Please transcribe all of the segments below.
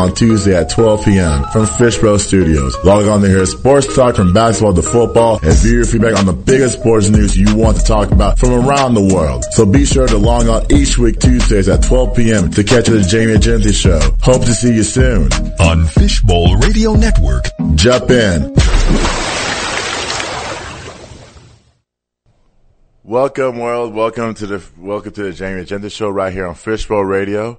on Tuesday at 12 p.m. from Fishbowl Studios. Log on to hear sports talk from basketball to football and view your feedback on the biggest sports news you want to talk about from around the world. So be sure to log on each week Tuesdays at 12 p.m. to catch the Jamie Agenti Show. Hope to see you soon on Fishbowl Radio Network. Jump in. Welcome, world. Welcome to the welcome to the Jamie Agenti Show right here on Fishbowl Radio.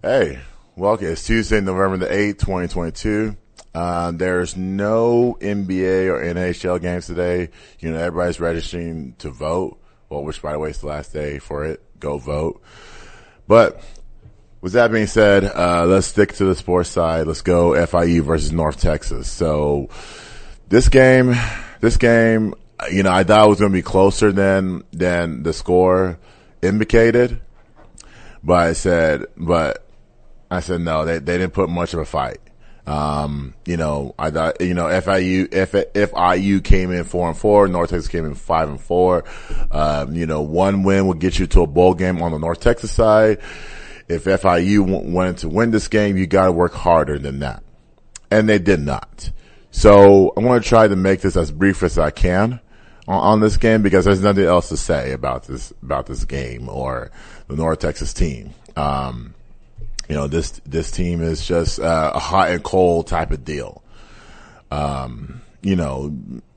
Hey, welcome. It's Tuesday, November the eighth, twenty twenty two. Uh, there's no NBA or NHL games today. You know, everybody's registering to vote. Well, which by the way is the last day for it. Go vote. But with that being said, uh, let's stick to the sports side. Let's go FIU versus North Texas. So this game, this game, you know, I thought it was going to be closer than than the score indicated, but I said, but I said no, they they didn't put much of a fight. Um, you know, I thought, you know, FIU, if, if IU came in four and four, North Texas came in five and four, um, you know, one win would get you to a bowl game on the North Texas side. If FIU wanted to win this game, you gotta work harder than that. And they did not. So I want to try to make this as brief as I can on, on, this game because there's nothing else to say about this about this game or the North Texas team. Um, you know this this team is just uh, a hot and cold type of deal. Um, you know,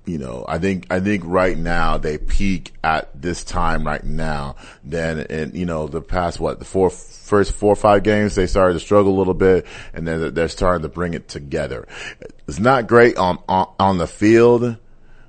you know, I think I think right now they peak at this time right now. Then in you know the past what the four first four or five games they started to struggle a little bit, and then they're starting to bring it together. It's not great on on, on the field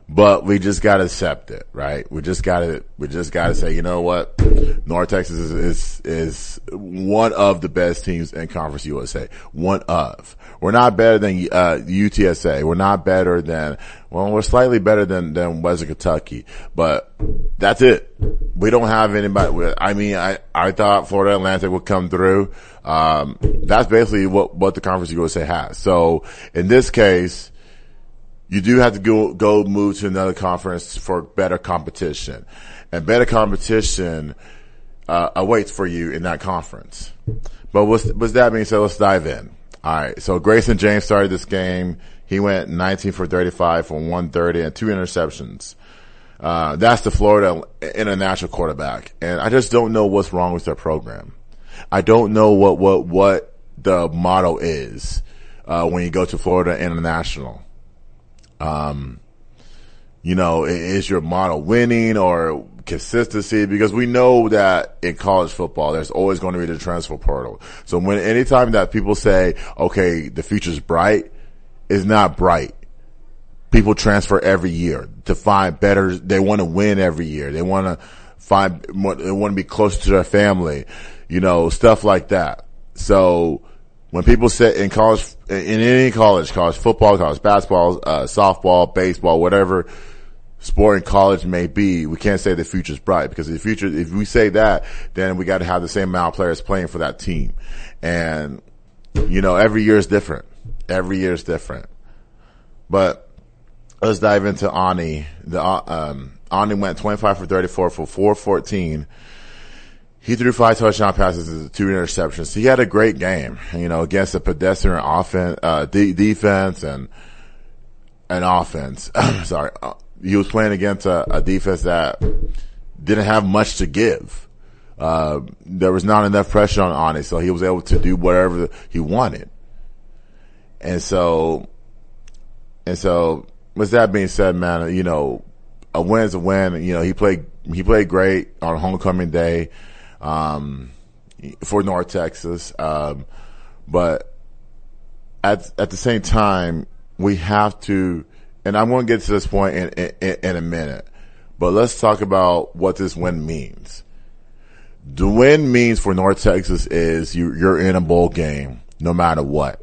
but we just gotta accept it, right? We just gotta, we just gotta say, you know what? North Texas is, is, is one of the best teams in Conference USA. One of. We're not better than, uh, UTSA. We're not better than, well, we're slightly better than, than Western Kentucky, but that's it. We don't have anybody, I mean, I, I thought Florida Atlantic would come through. Um, that's basically what, what the Conference USA has. So in this case, you do have to go, go move to another conference for better competition. And better competition, uh, awaits for you in that conference. But what's, what's that mean? So let's dive in. All right. So Grayson James started this game. He went 19 for 35 for 130 and two interceptions. Uh, that's the Florida international quarterback. And I just don't know what's wrong with their program. I don't know what, what, what the motto is, uh, when you go to Florida International. Um, you know, is your model winning or consistency? Because we know that in college football, there's always going to be the transfer portal. So when anytime that people say, okay, the future's bright, is not bright. People transfer every year to find better. They want to win every year. They want to find, they want to be closer to their family, you know, stuff like that. So, when people say in college, in any college, college football, college basketball, uh, softball, baseball, whatever sport in college may be, we can't say the future's bright because the future, if we say that, then we got to have the same amount of players playing for that team. And, you know, every year is different. Every year is different. But let's dive into Aune. The, um, Aune went 25 for 34 for 414 he threw five touchdown passes two interceptions. He had a great game, you know, against a pedestrian offense, uh, de- defense and an offense. Sorry. Uh, he was playing against a, a, defense that didn't have much to give. Uh, there was not enough pressure on, on it, so he was able to do whatever he wanted. And so, and so, with that being said, man, you know, a win is a win. You know, he played, he played great on homecoming day um, for North Texas. Um, but at at the same time, we have to, and I'm going to get to this point in, in, in a minute. But let's talk about what this win means. The win means for North Texas is you, you're in a bowl game no matter what.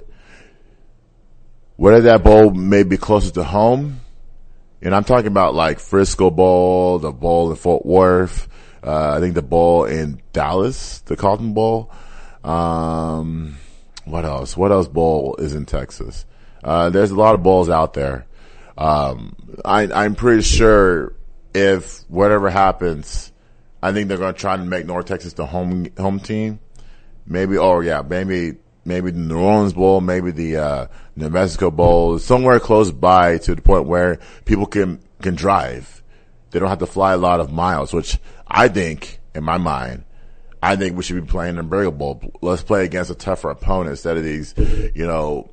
Whether that bowl may be closer to home, and I'm talking about like Frisco Bowl, the bowl in Fort Worth, uh, I think the bowl in Dallas, the Cotton Bowl. Um, what else? What else bowl is in Texas? Uh, there's a lot of bowls out there. Um, I, I'm pretty sure if whatever happens, I think they're going to try to make North Texas the home home team. Maybe, oh yeah, maybe maybe the New Orleans Bowl, maybe the uh, New Mexico Bowl, somewhere close by to the point where people can can drive. They don't have to fly a lot of miles, which I think, in my mind, I think we should be playing in Burial Bowl. Let's play against a tougher opponent instead of these, you know,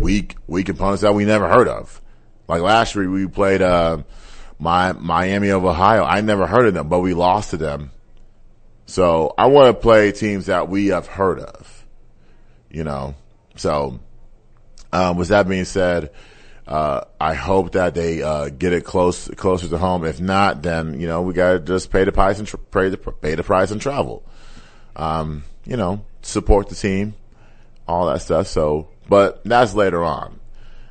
weak weak opponents that we never heard of. Like last year, we played uh, my Miami of Ohio. I never heard of them, but we lost to them. So I want to play teams that we have heard of. You know, so um, with that being said, uh, I hope that they uh, get it close closer to home. If not, then you know we got to just pay the price and tra- pay the pay the price and travel. Um, you know, support the team, all that stuff. So, but that's later on.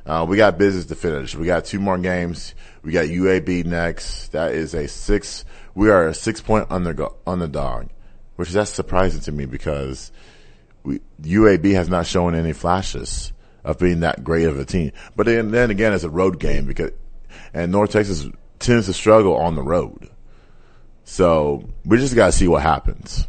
Uh, we got business to finish. We got two more games. We got UAB next. That is a six. We are a six point undergo- underdog, which is that's surprising to me because we, UAB has not shown any flashes of being that great of a team. But then, then again, it's a road game because, and North Texas tends to struggle on the road. So we just got to see what happens.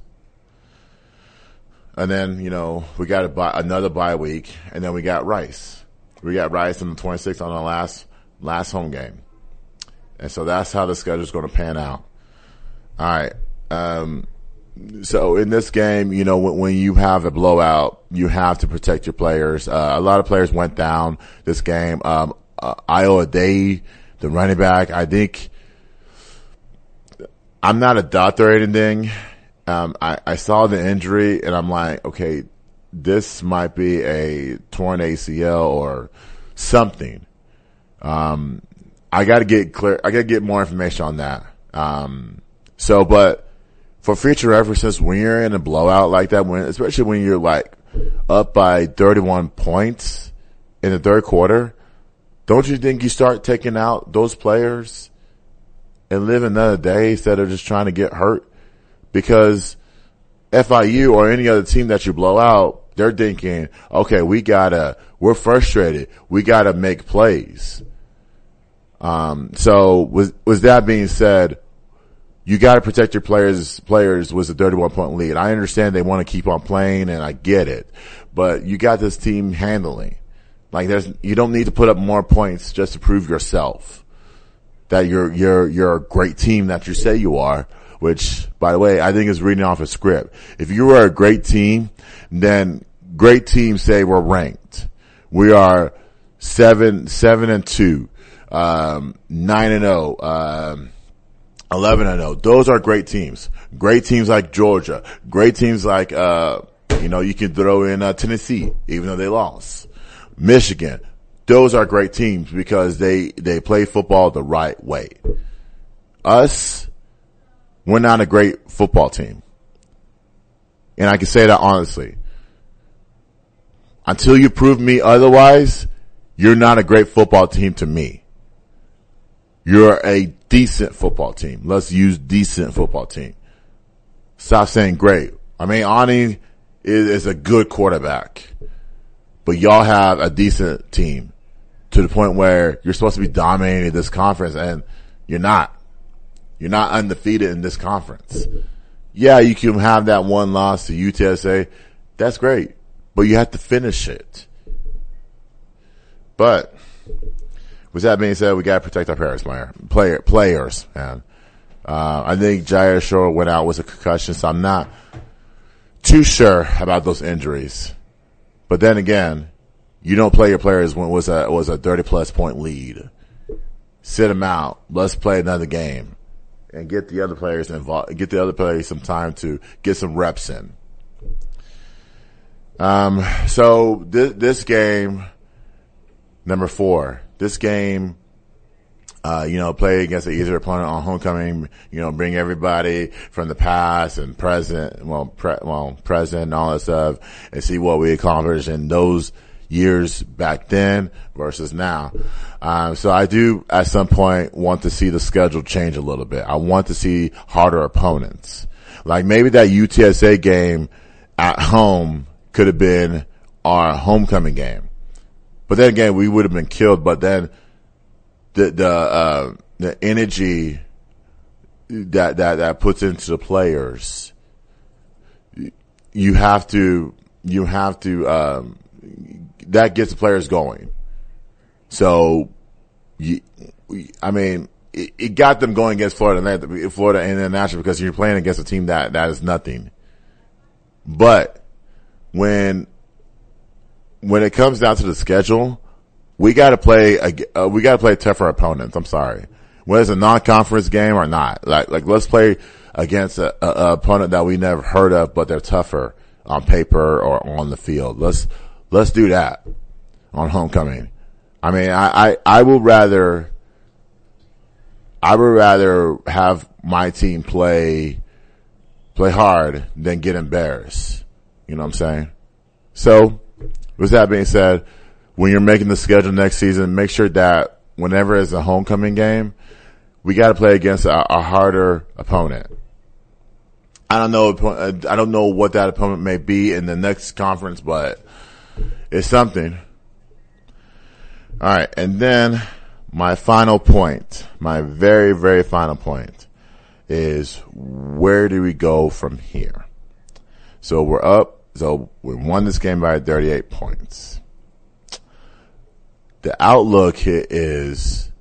And then, you know, we got buy, another bye week and then we got Rice. We got Rice on the 26th on our last, last home game. And so that's how the schedule is going to pan out. All right. Um, so in this game, you know, when, when, you have a blowout, you have to protect your players. Uh, a lot of players went down this game. Um, uh, Ayo Adeyi, the running back, I think I'm not a doctor or anything. Um, I, I saw the injury and I'm like, okay, this might be a torn ACL or something. Um, I got to get clear. I got to get more information on that. Um, so, but for future references, when you're in a blowout like that, when, especially when you're like up by 31 points in the third quarter, don't you think you start taking out those players and live another day instead of just trying to get hurt? Because FIU or any other team that you blow out, they're thinking, okay, we gotta, we're frustrated. We gotta make plays. Um, so with, with that being said, you got to protect your players. Players was a 31 point lead. I understand they want to keep on playing and I get it, but you got this team handling. Like there's, you don't need to put up more points just to prove yourself that you're, you're, you're a great team that you say you are, which by the way, I think is reading off a script. If you were a great team, then great teams say we're ranked. We are seven, seven and two, um, nine and oh, um, 11 and 0. Those are great teams. Great teams like Georgia. Great teams like, uh, you know, you can throw in uh, Tennessee, even though they lost. Michigan. Those are great teams because they, they play football the right way. Us, we're not a great football team. And I can say that honestly. Until you prove me otherwise, you're not a great football team to me. You're a decent football team. Let's use decent football team. Stop saying great. I mean, Aune is, is a good quarterback, but y'all have a decent team to the point where you're supposed to be dominating this conference and you're not. You're not undefeated in this conference. Yeah, you can have that one loss to UTSA. That's great, but you have to finish it. But with that being said, we got to protect our players, player, player, players, man. Uh, I think Jair Shore went out with a concussion, so I'm not too sure about those injuries. But then again, you don't play your players when it was a, was a 30 plus point lead. Sit them out. Let's play another game and get the other players involved, get the other players some time to get some reps in. Um, so th- this game, number four, this game, uh, you know, play against an easier opponent on homecoming, you know, bring everybody from the past and present, well, pre- well, present and all that stuff and see what we accomplished in those years back then versus now. Um, so I do at some point want to see the schedule change a little bit. I want to see harder opponents. Like maybe that UTSA game at home could have been our homecoming game. But then again, we would have been killed. But then the the uh, the energy that that that puts into the players, you have to you have to, um, that gets the players going. So, you, I mean, it, it got them going against Florida, and Florida International because you're playing against a team that, that is nothing. But when, when it comes down to the schedule, we got to play, uh, we got to play tougher opponents. I'm sorry. Whether it's a non-conference game or not, like, like let's play against a, a, a opponent that we never heard of, but they're tougher on paper or on the field. Let's, let's do that on homecoming. I mean, I, I, I would rather, I would rather have my team play, play hard than get embarrassed. You know what I'm saying? So, with that being said, when you're making the schedule next season, make sure that whenever it's a homecoming game, we got to play against a, a, harder opponent. I don't know. I don't know what that opponent may be in the next conference, but it's something. All right, and then my final point, my very very final point, is where do we go from here? So we're up. So we won this game by 38 points. The outlook is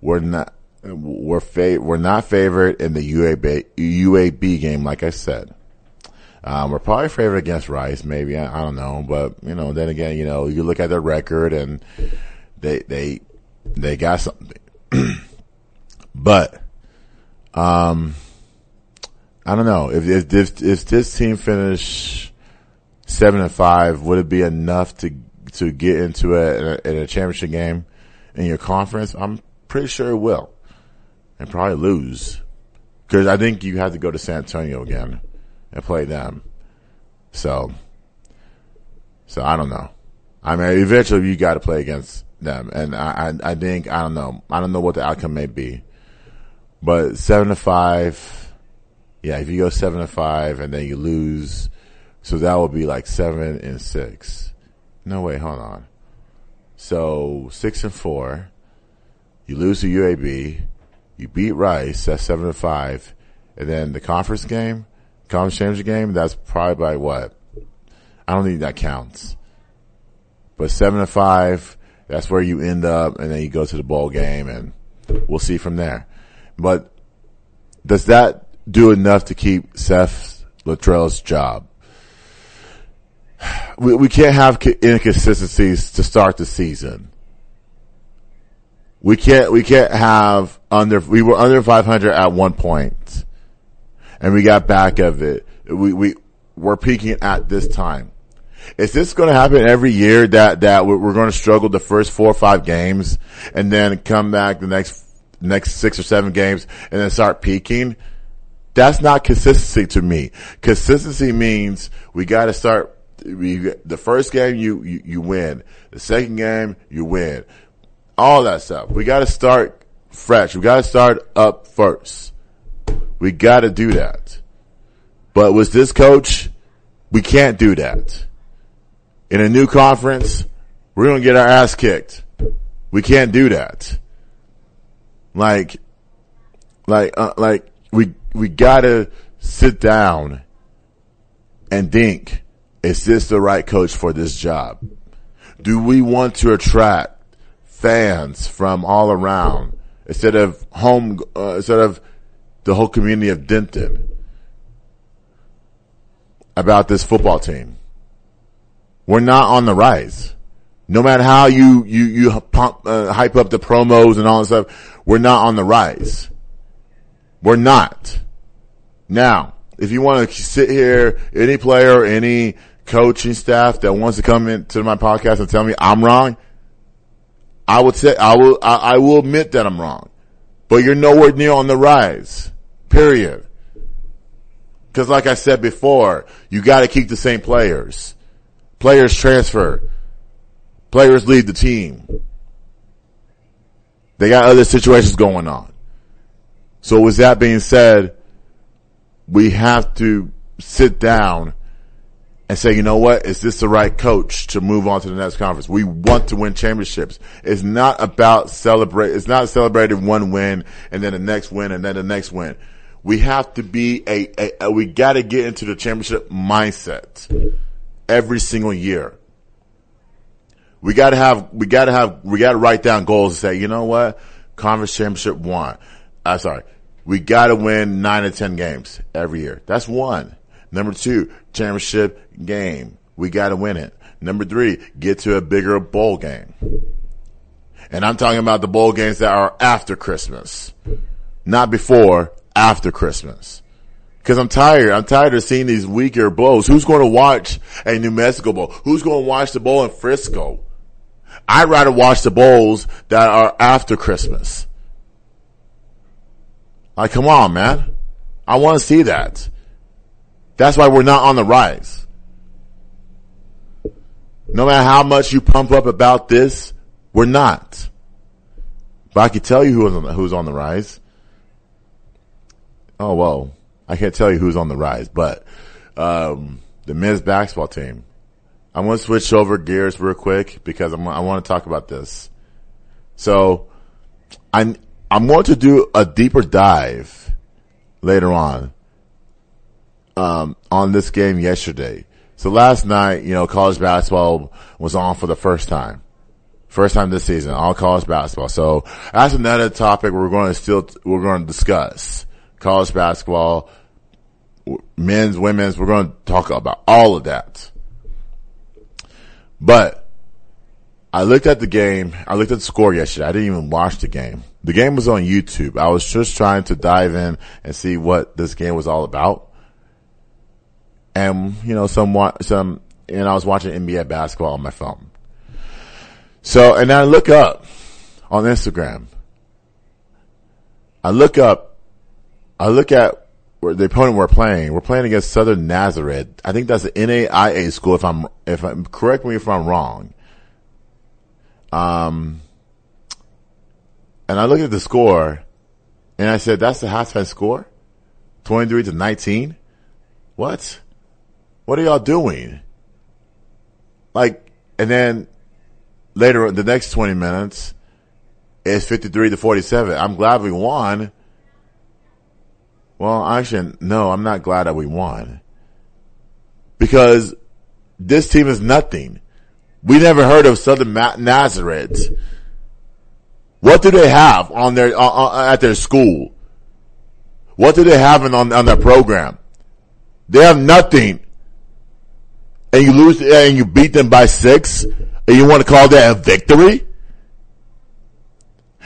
we're not we're fa- we're not favored in the UAB UAB game, like I said. Um, we're probably favored against Rice, maybe I, I, don't know, but you know, then again, you know, you look at their record and they they they got something. but um, I don't know if if if, if this team finish seven and five, would it be enough to to get into a, a, a championship game in your conference? I'm pretty sure it will and probably lose. Cause I think you have to go to San Antonio again and play them. So, so I don't know. I mean, eventually you got to play against them. And I, I, I think, I don't know. I don't know what the outcome may be, but seven to five. Yeah. If you go seven to five and then you lose, so that would be like seven and six. No, wait, hold on. So six and four. You lose to UAB. You beat Rice. That's seven to five. And then the conference game, conference championship game, that's probably by what? I don't think that counts. But seven to five, that's where you end up, and then you go to the bowl game, and we'll see from there. But does that do enough to keep Seth Littrell's job? We, we can't have inconsistencies to start the season. We can't, we can't have under, we were under 500 at one point and we got back of it. We, we, we're peaking at this time. Is this going to happen every year that, that we're going to struggle the first four or five games and then come back the next, next six or seven games and then start peaking? That's not consistency to me. Consistency means we got to start the first game you, you, you win. The second game you win. All that stuff. We got to start fresh. We got to start up first. We got to do that. But with this coach, we can't do that. In a new conference, we're going to get our ass kicked. We can't do that. Like, like, uh, like we, we gotta sit down and think is this the right coach for this job? Do we want to attract fans from all around instead of home, uh, instead of the whole community of Denton about this football team? We're not on the rise. No matter how you, you, you pump, uh, hype up the promos and all that stuff, we're not on the rise. We're not. Now, if you want to sit here, any player, any coaching staff that wants to come into my podcast and tell me I'm wrong, I would say, I will, I, I will admit that I'm wrong. But you're nowhere near on the rise. Period. Cause like I said before, you gotta keep the same players. Players transfer. Players leave the team. They got other situations going on. So with that being said, we have to sit down and say, you know what, is this the right coach to move on to the next conference? We want to win championships. It's not about celebrate, it's not celebrating one win and then the next win and then the next win. We have to be a, a, a we gotta get into the championship mindset. every single year. We gotta have, we gotta have, we gotta write down goals and say, you know what? Conference championship one. I'm uh, sorry. We gotta win nine to ten games every year. That's one. Number two, championship game. We gotta win it. Number three, get to a bigger bowl game. And I'm talking about the bowl games that are after Christmas. Not before, after Christmas. Cause I'm tired. I'm tired of seeing these weaker bowls. Who's going to watch a New Mexico bowl? Who's going to watch the bowl in Frisco? I'd rather watch the bowls that are after Christmas. Like, come on, man. I want to see that. That's why we're not on the rise. No matter how much you pump up about this, we're not. But I can tell you who's on the, who's on the rise. Oh well, I can't tell you who's on the rise, but um, the men's basketball team. I'm going to switch over gears real quick because I'm, I want to talk about this. So I'm I'm going to do a deeper dive later on um, on this game yesterday. So last night, you know, college basketball was on for the first time. First time this season, all college basketball. So that's another topic we're going to still, we're going to discuss. College basketball, men's, women's, we're going to talk about all of that. But I looked at the game. I looked at the score yesterday. I didn't even watch the game. The game was on YouTube. I was just trying to dive in and see what this game was all about. And, you know, some, some, and I was watching NBA basketball on my phone. So, and I look up on Instagram. I look up, I look at where the opponent we're playing. We're playing against Southern Nazarene. I think that's the NAIA school. If I'm, if I'm, correct me if I'm wrong. Um, and I look at the score and I said, that's the halftime score? 23 to 19? What? What are y'all doing? Like, and then later, the next 20 minutes is 53 to 47. I'm glad we won. Well, actually, no, I'm not glad that we won. Because this team is nothing. We never heard of Southern Nazarene. What do they have on their, uh, uh, at their school? What do they have on, on their program? They have nothing. And you lose, and you beat them by six and you want to call that a victory?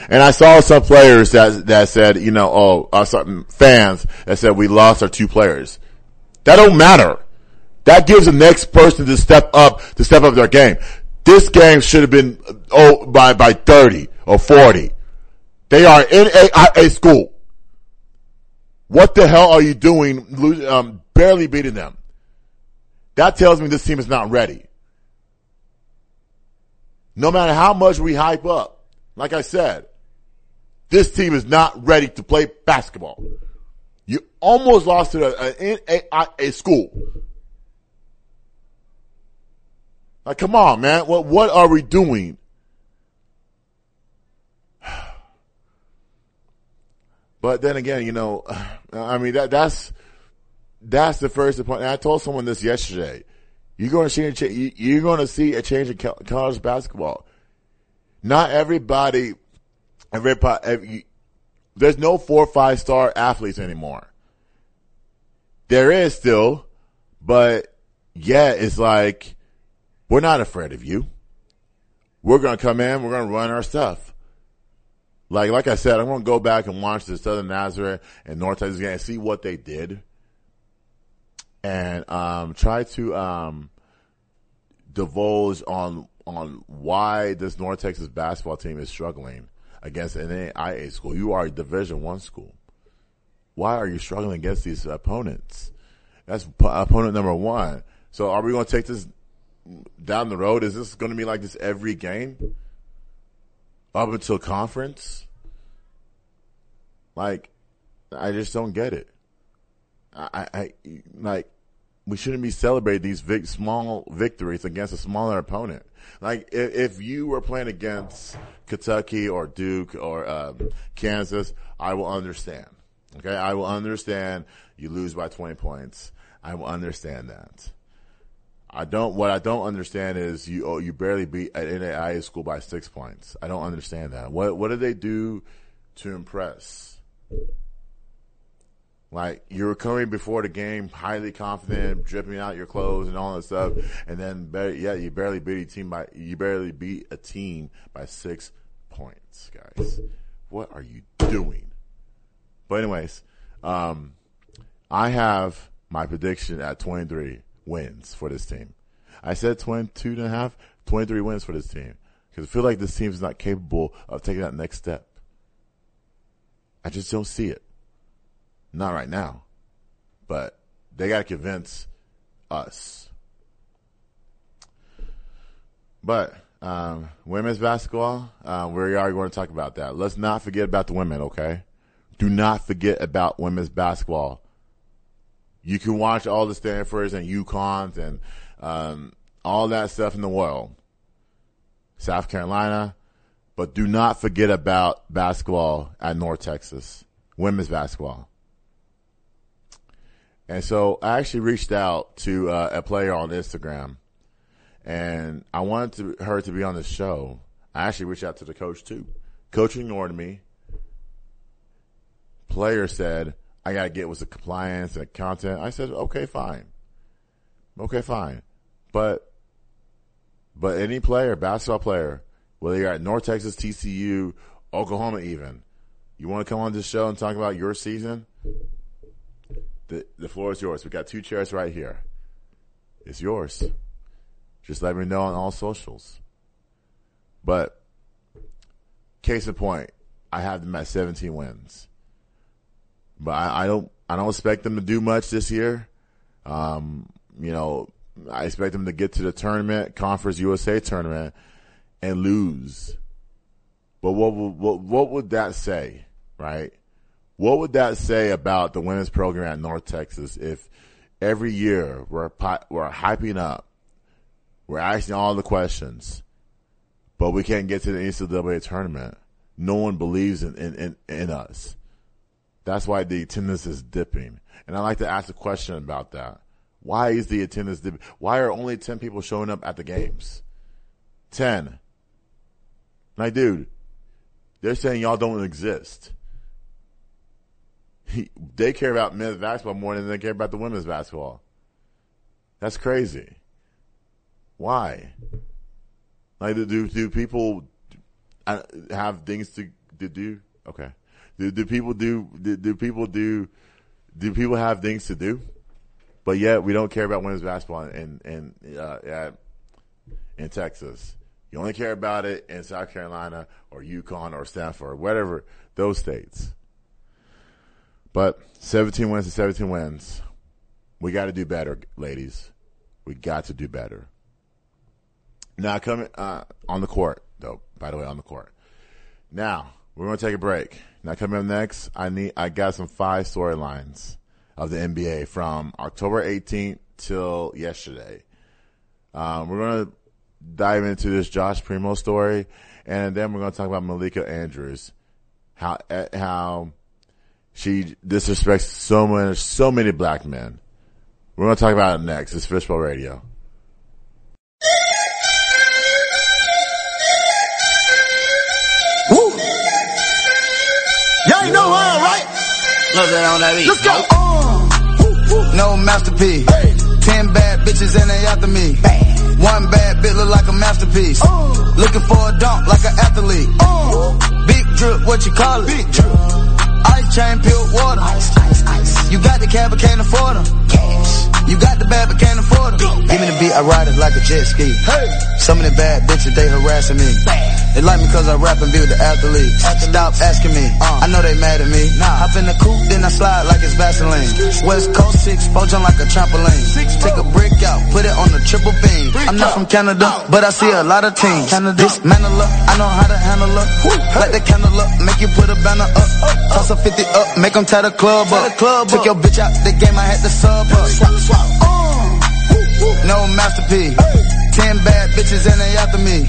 And I saw some players that, that said, you know, oh, uh, certain fans that said we lost our two players. That don't matter. That gives the next person to step up, to step up their game. This game should have been, oh, by, by 30 or 40. They are in a, a school. What the hell are you doing, um, barely beating them? That tells me this team is not ready. No matter how much we hype up, like I said, this team is not ready to play basketball. You almost lost to uh, a, a, a, a school. Like, come on, man. What, what are we doing? But then again, you know, I mean, that, that's, that's the first point. And I told someone this yesterday. You're going to see you're going to see a change in college basketball. Not everybody, everybody, every, there's no four or five star athletes anymore. There is still, but yeah, it's like we're not afraid of you. We're going to come in, we're going to run our stuff. Like, like I said, I'm going to go back and watch the Southern Nazarene and North Texas game and see what they did and um, try to um, divulge on on why this North Texas basketball team is struggling against an NAIA school. You are a Division One school. Why are you struggling against these opponents? That's opponent number one. So are we going to take this down the road? Is this going to be like this every game up until conference? Like, I just don't get it. I, I like we shouldn't be celebrating these small victories against a smaller opponent. Like if, you were playing against Kentucky or Duke or um, Kansas, I will understand. Okay, I will understand you lose by 20 points. I will understand that. I don't. What I don't understand is you. Oh, you barely beat an NAIA school by six points. I don't understand that. What What did they do to impress? Like you were coming before the game, highly confident, dripping out your clothes and all that stuff, and then yeah, you barely beat a team by you barely beat a team by six points, guys. What are you doing? But anyways, um, I have my prediction at 23 wins for this team. I said 22 and a half, 23 wins for this team. Because I feel like this team is not capable of taking that next step. I just don't see it. Not right now. But they got to convince us. But um, women's basketball, uh, we are going to talk about that. Let's not forget about the women, okay? Do not forget about women's basketball. You can watch all the Stanfords and UConns and um, all that stuff in the world. South Carolina, but do not forget about basketball at North Texas, women's basketball. And so I actually reached out to uh, a player on Instagram, and I wanted to, her to be on the show. I actually reached out to the coach too. Coach ignored me. Player said, I got to get with the compliance and content. I said, okay, fine. Okay, fine. But, but any player, basketball player, whether you're at North Texas, TCU, Oklahoma even, you want to come on this show and talk about your season? The, the floor is yours. We got two chairs right here. It's yours. Just let me know on all socials. But case in point, I have them at 17 wins. But I, I don't I don't expect them to do much this year. Um, you know, I expect them to get to the tournament, Conference USA tournament, and lose. But what what what would that say, right? What would that say about the women's program at North Texas if every year we're we're hyping up, we're asking all the questions, but we can't get to the NCAA tournament? No one believes in in, in, in us. That's why the attendance is dipping. And I like to ask a question about that. Why is the attendance dipping? Why are only 10 people showing up at the games? 10. Like, dude, they're saying y'all don't exist. They care about men's basketball more than they care about the women's basketball. That's crazy. Why? Like, do, do people uh, have things to, to do? Okay. Do, do people do, do, do people do, do people have things to do? But yet we don't care about women's basketball in, in, uh, in Texas. You only care about it in South Carolina or UConn or Stanford or whatever, those states. But 17 wins to 17 wins. We got to do better, ladies. We got to do better. Now coming uh, on the court, though. By the way, on the court. Now we're going to take a break. Now coming up next, I need I got some five storylines of the NBA from October 18th till yesterday. Um, we're going to dive into this Josh Primo story, and then we're going to talk about Malika Andrews, how eh, how she disrespects so many so many black men. We're going to talk about it next. It's Fishbowl Radio. Woo. Y'all know her, right? Love that on that beat. Let's go. Uh, no masterpiece. Hey. Ten bad bitches and they after me. Bang. One bad bitch look like a masterpiece. Uh. Looking for a dunk like an athlete. Uh. Big drip, what you call it? Big drip. Ice chain, pure water. Ice, ice, ice. You got the cab, but can't afford them. You got the bad, but can't afford them. Give me the beat, I ride it like a jet ski. Hey. Some of the bad bitches, they harassing me. They like me cause I rap and be with the athletes. Stop asking me, uh, I know they mad at me. Nah. Hop in the coupe, then I slide like it's Vaseline. West Coast 6, poach on like a trampoline. Take a brick out, put it on the triple beam. I'm not from Canada, but I see a lot of teams. Dismantle her, I know how to handle her. Light the candle up, make you put a banner up. Toss a 50 up, make them tie the club up. Took your bitch out the game, I had to sub up. Swap, swap. No masterpiece. Ten bad bitches and they after me.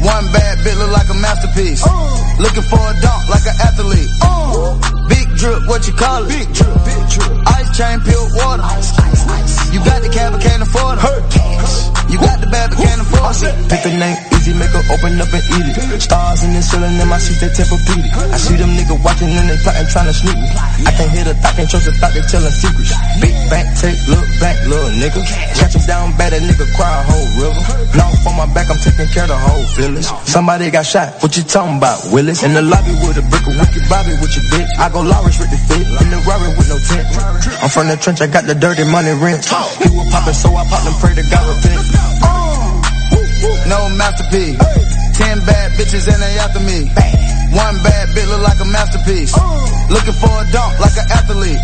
One bad bitch look like a masterpiece. Uh. Looking for a dunk like an athlete. Uh. Big drip what you call it? Big drip, big drip. Ice chain, pure water. Ice, ice, ice. You got the cab, but can't afford it. You got the bad, but can't afford it. Pick a name, easy, make her open up and eat it. Stars in the ceiling in my seat, they Tempur-Pedic. I see them niggas watching and they plotting, trying to sneak me. I can't hear the thought, can't trust the thought, they telling secrets. Big bank, take, look back, little nigga. Catch him down bad, a nigga cry a whole river. Now on my back, I'm taking care of the whole village. Somebody got shot, what you talking about, Willis? In the lobby with a brick of wicked Bobby with your bitch. I go Lawrence with the fit, in the Rari with no tent. I'm from the trench, I got the dirty money rent. He was poppin', so I popped and pray to God repent. No masterpiece. Ten bad bitches and they after me. One bad bitch look like a masterpiece. Looking for a dunk like an athlete.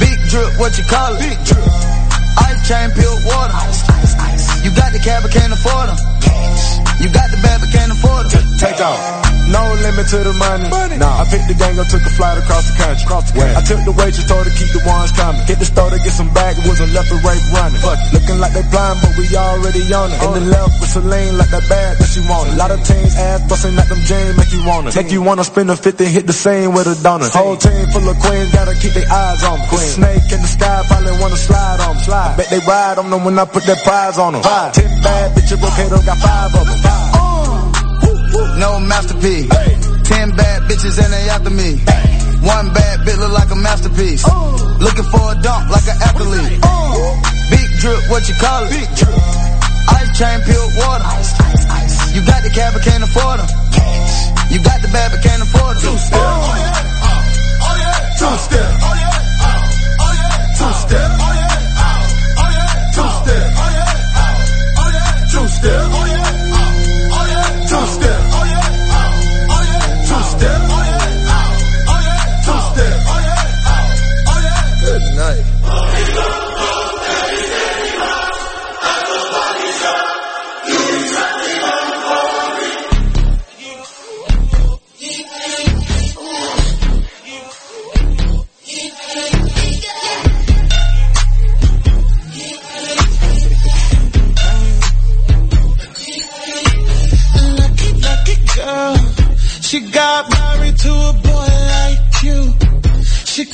Big drip, what you call it? Big drip. Ice chain, pure water. ice You got the cab, but can't afford them. You got the bad, but can't afford them. Take off. No limit to the money. money. Nah, I picked the gang up, took a flight across the country. Across the country. I took the waitress, told her to keep the ones coming. Hit the store to get some bag, it wasn't left or right running. Fuck, looking like they blind, but we already on it. In the left with Celine, like that bag that she wanted. A lot of teams ass busting like them jeans, make you wanna. Make you wanna spend a 50, hit the same with a donut. Whole team full of queens, gotta keep their eyes on me. Queen. Snake in the sky, probably wanna slide on me. Slide. I bet they ride on them when I put that prize on them. Five. Ten bad bitches, Rokato got five of them. Five. No masterpiece. Ten bad bitches and they after me. One bad bitch look like a masterpiece. Looking for a dunk like an athlete. Big drip, what you call it? Big drip. Ice chain, pure water. ice ice You got the cab, but can't afford them. You got the bad, but can't afford them. Two step. Oh, oh, Two step. Oh, Two step. Two step. Two step. Two step. Two step. Good night.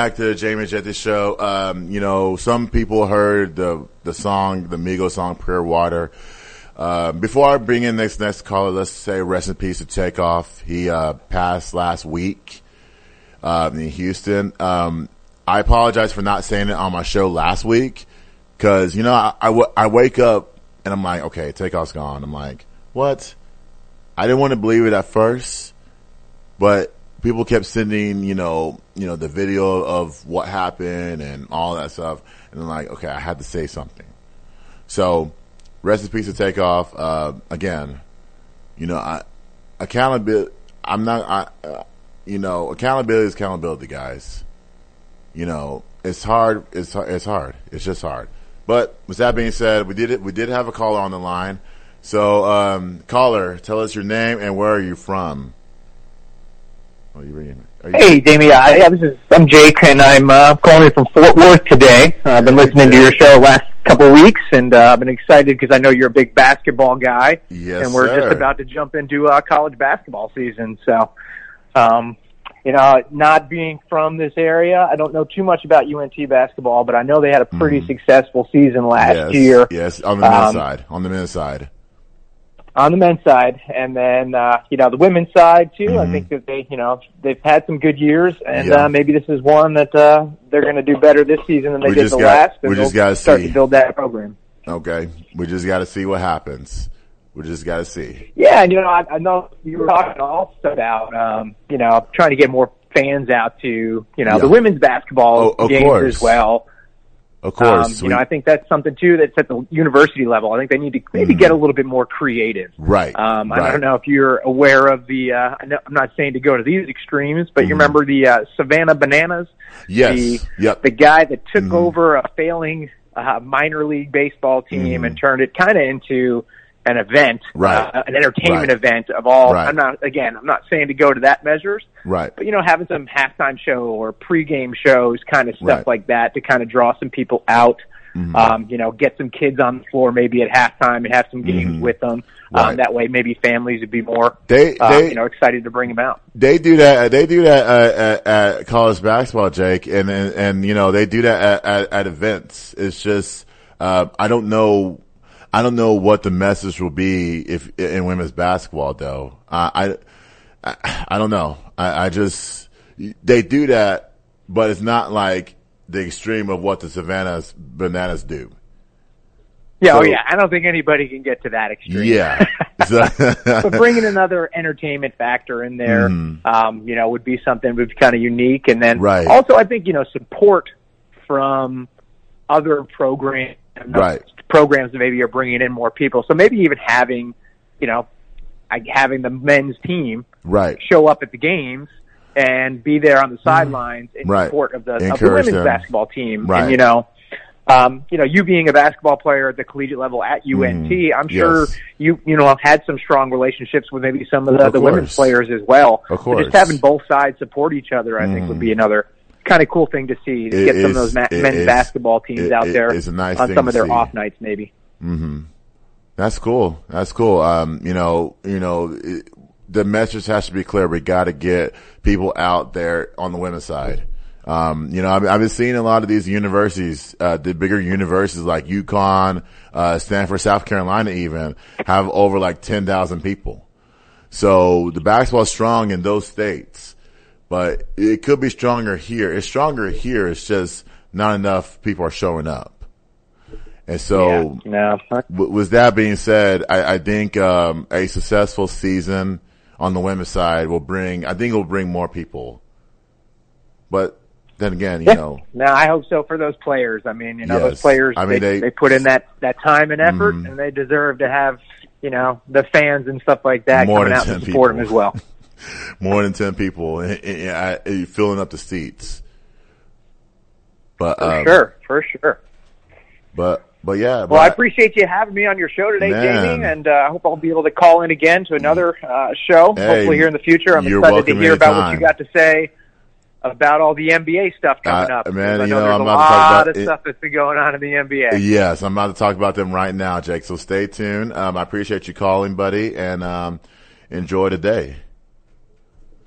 Back to Jamie Jetty show. Um, you know, some people heard the the song, the Migos song, "Pure Water." Uh, before I bring in next next caller, let's say rest in peace to Takeoff. He uh, passed last week um, in Houston. Um, I apologize for not saying it on my show last week. Cause, you know, I, I, w- I wake up and I'm like, okay, takeoff's gone. I'm like, what? I didn't want to believe it at first, but people kept sending, you know, you know, the video of what happened and all that stuff. And I'm like, okay, I had to say something. So, rest in peace to takeoff. Uh, again, you know, I, accountability, I'm not, I, uh, you know, accountability is accountability, guys. You know, it's hard. It's it's hard. It's just hard. But with that being said, we did it. We did have a caller on the line. So, um, caller, tell us your name and where are you from? Oh, you ringing? Are you, Hey, Jamie. Uh, yeah, this is I'm Jake, and I'm uh, calling you from Fort Worth today. Uh, I've been listening to your show the last couple of weeks, and uh, I've been excited because I know you're a big basketball guy, Yes, and we're sir. just about to jump into uh, college basketball season. So, um, you know, not being from this area, I don't know too much about UNT basketball, but I know they had a pretty successful season last yes, year yes, on the men's Um, side. On the men's side. On the men's side, and then uh, you know the women's side too. I Mhm. think that they, you know, they've had some good years, and Yeah. uh, maybe this is one that uh, they're going to do better this season than they We did the got- last. And we just gotta start see. to build that program. Okay, we just got to see what happens. We just got to see. Yeah, and you know, I, I know you were talking also about, um, you know, trying to get more fans out to, you know, Yeah. the women's basketball Oh, games course. as well. Of course, um, you we- know, I think that's something too that's at the university level. I think they need to maybe get a little bit more creative. Mm-hmm. right. Um, I right. don't know if you're aware of the. Uh, I know, I'm not saying to go to these extremes, but you Mhm. remember the uh, Savannah Bananas, Yes. the yep. the guy that took Mhm. over a failing uh, minor league baseball team Mhm. and turned it kind of into an event, Right. uh, an entertainment Right. event of all. Right. I'm not again. I'm not saying to go to that measures, right. but you know, having some halftime show or pregame shows, kind of stuff Right. like that, to kind of draw some people out. Mhm. Um, you know, get some kids on the floor maybe at halftime and have some games Mhm. with them. Right. Um, that way, maybe families would be more, They uh, they you know, excited to bring them out. they do that. They do that uh, at, at college basketball, Jake, and and, and you know they do that at, at, at events. It's just uh, I don't know. I don't know what the message will be if in women's basketball, though. I I, I, I don't know. I, I just they do that, but it's not like the extreme of what the Savannah's bananas do. Yeah, oh yeah. I don't think anybody can get to that extreme. Yeah. So- but bringing another entertainment factor in there, Mhm. um, you know, would be something would be kind of unique. And then Right. also, I think you know, support from other programs, Right. programs that maybe are bringing in more people. So maybe even having, you know, having the men's team right. show up at the games and be there on the sidelines in Mm-hmm. Right. support of the, of the women's them. basketball team. Right. And you know, um, you know, you being a basketball player at the collegiate level at UNT, Mhm. I'm sure Yes. you you know have had some strong relationships with maybe some of the, Of the women's players as well. Of So course. just having both sides support each other, I think, would be another kind of cool thing to see. To get some of those ma- men's is- basketball teams it- out it there is a nice on some of their see. off nights, maybe. Mm-hmm. That's cool. That's cool. Um, you know, you know, it, the message has to be clear. We got to get people out there on the women's side. Um, you know, I've, I've been seeing a lot of these universities, uh, the bigger universities like UConn, uh, Stanford, South Carolina even have over like 10,000 people. So the basketball is strong in those states, but it could be stronger here. It's stronger here. It's just not enough people are showing up. And so, yeah, no, with that being said, I, I think um, a successful season on the women's side will bring. I think it will bring more people. But then again, you Yeah. know, No, I hope so for those players. I mean, you know, Yes. those players I mean, they, they- they put in that that time and effort, Mhm. and they deserve to have you know the fans and stuff like that coming out 10 and support them as well. more than ten people and, and, and, filling up the seats. But For um, sure, for sure. But but yeah. Well, I appreciate you having me on your show today, Man. Jamie, and uh, I hope I'll be able to call in again to another uh, show, Hey, hopefully here in the future. I'm excited to hear about what you anytime. got to say about all the NBA stuff coming Uh, up. man, because I you know, know, there's I'm a about to talk lot of it- stuff that's been going on in the NBA. Yes, I'm about to talk about them right now, Jake. So stay tuned. Um, I appreciate you calling, buddy, and um, enjoy the day.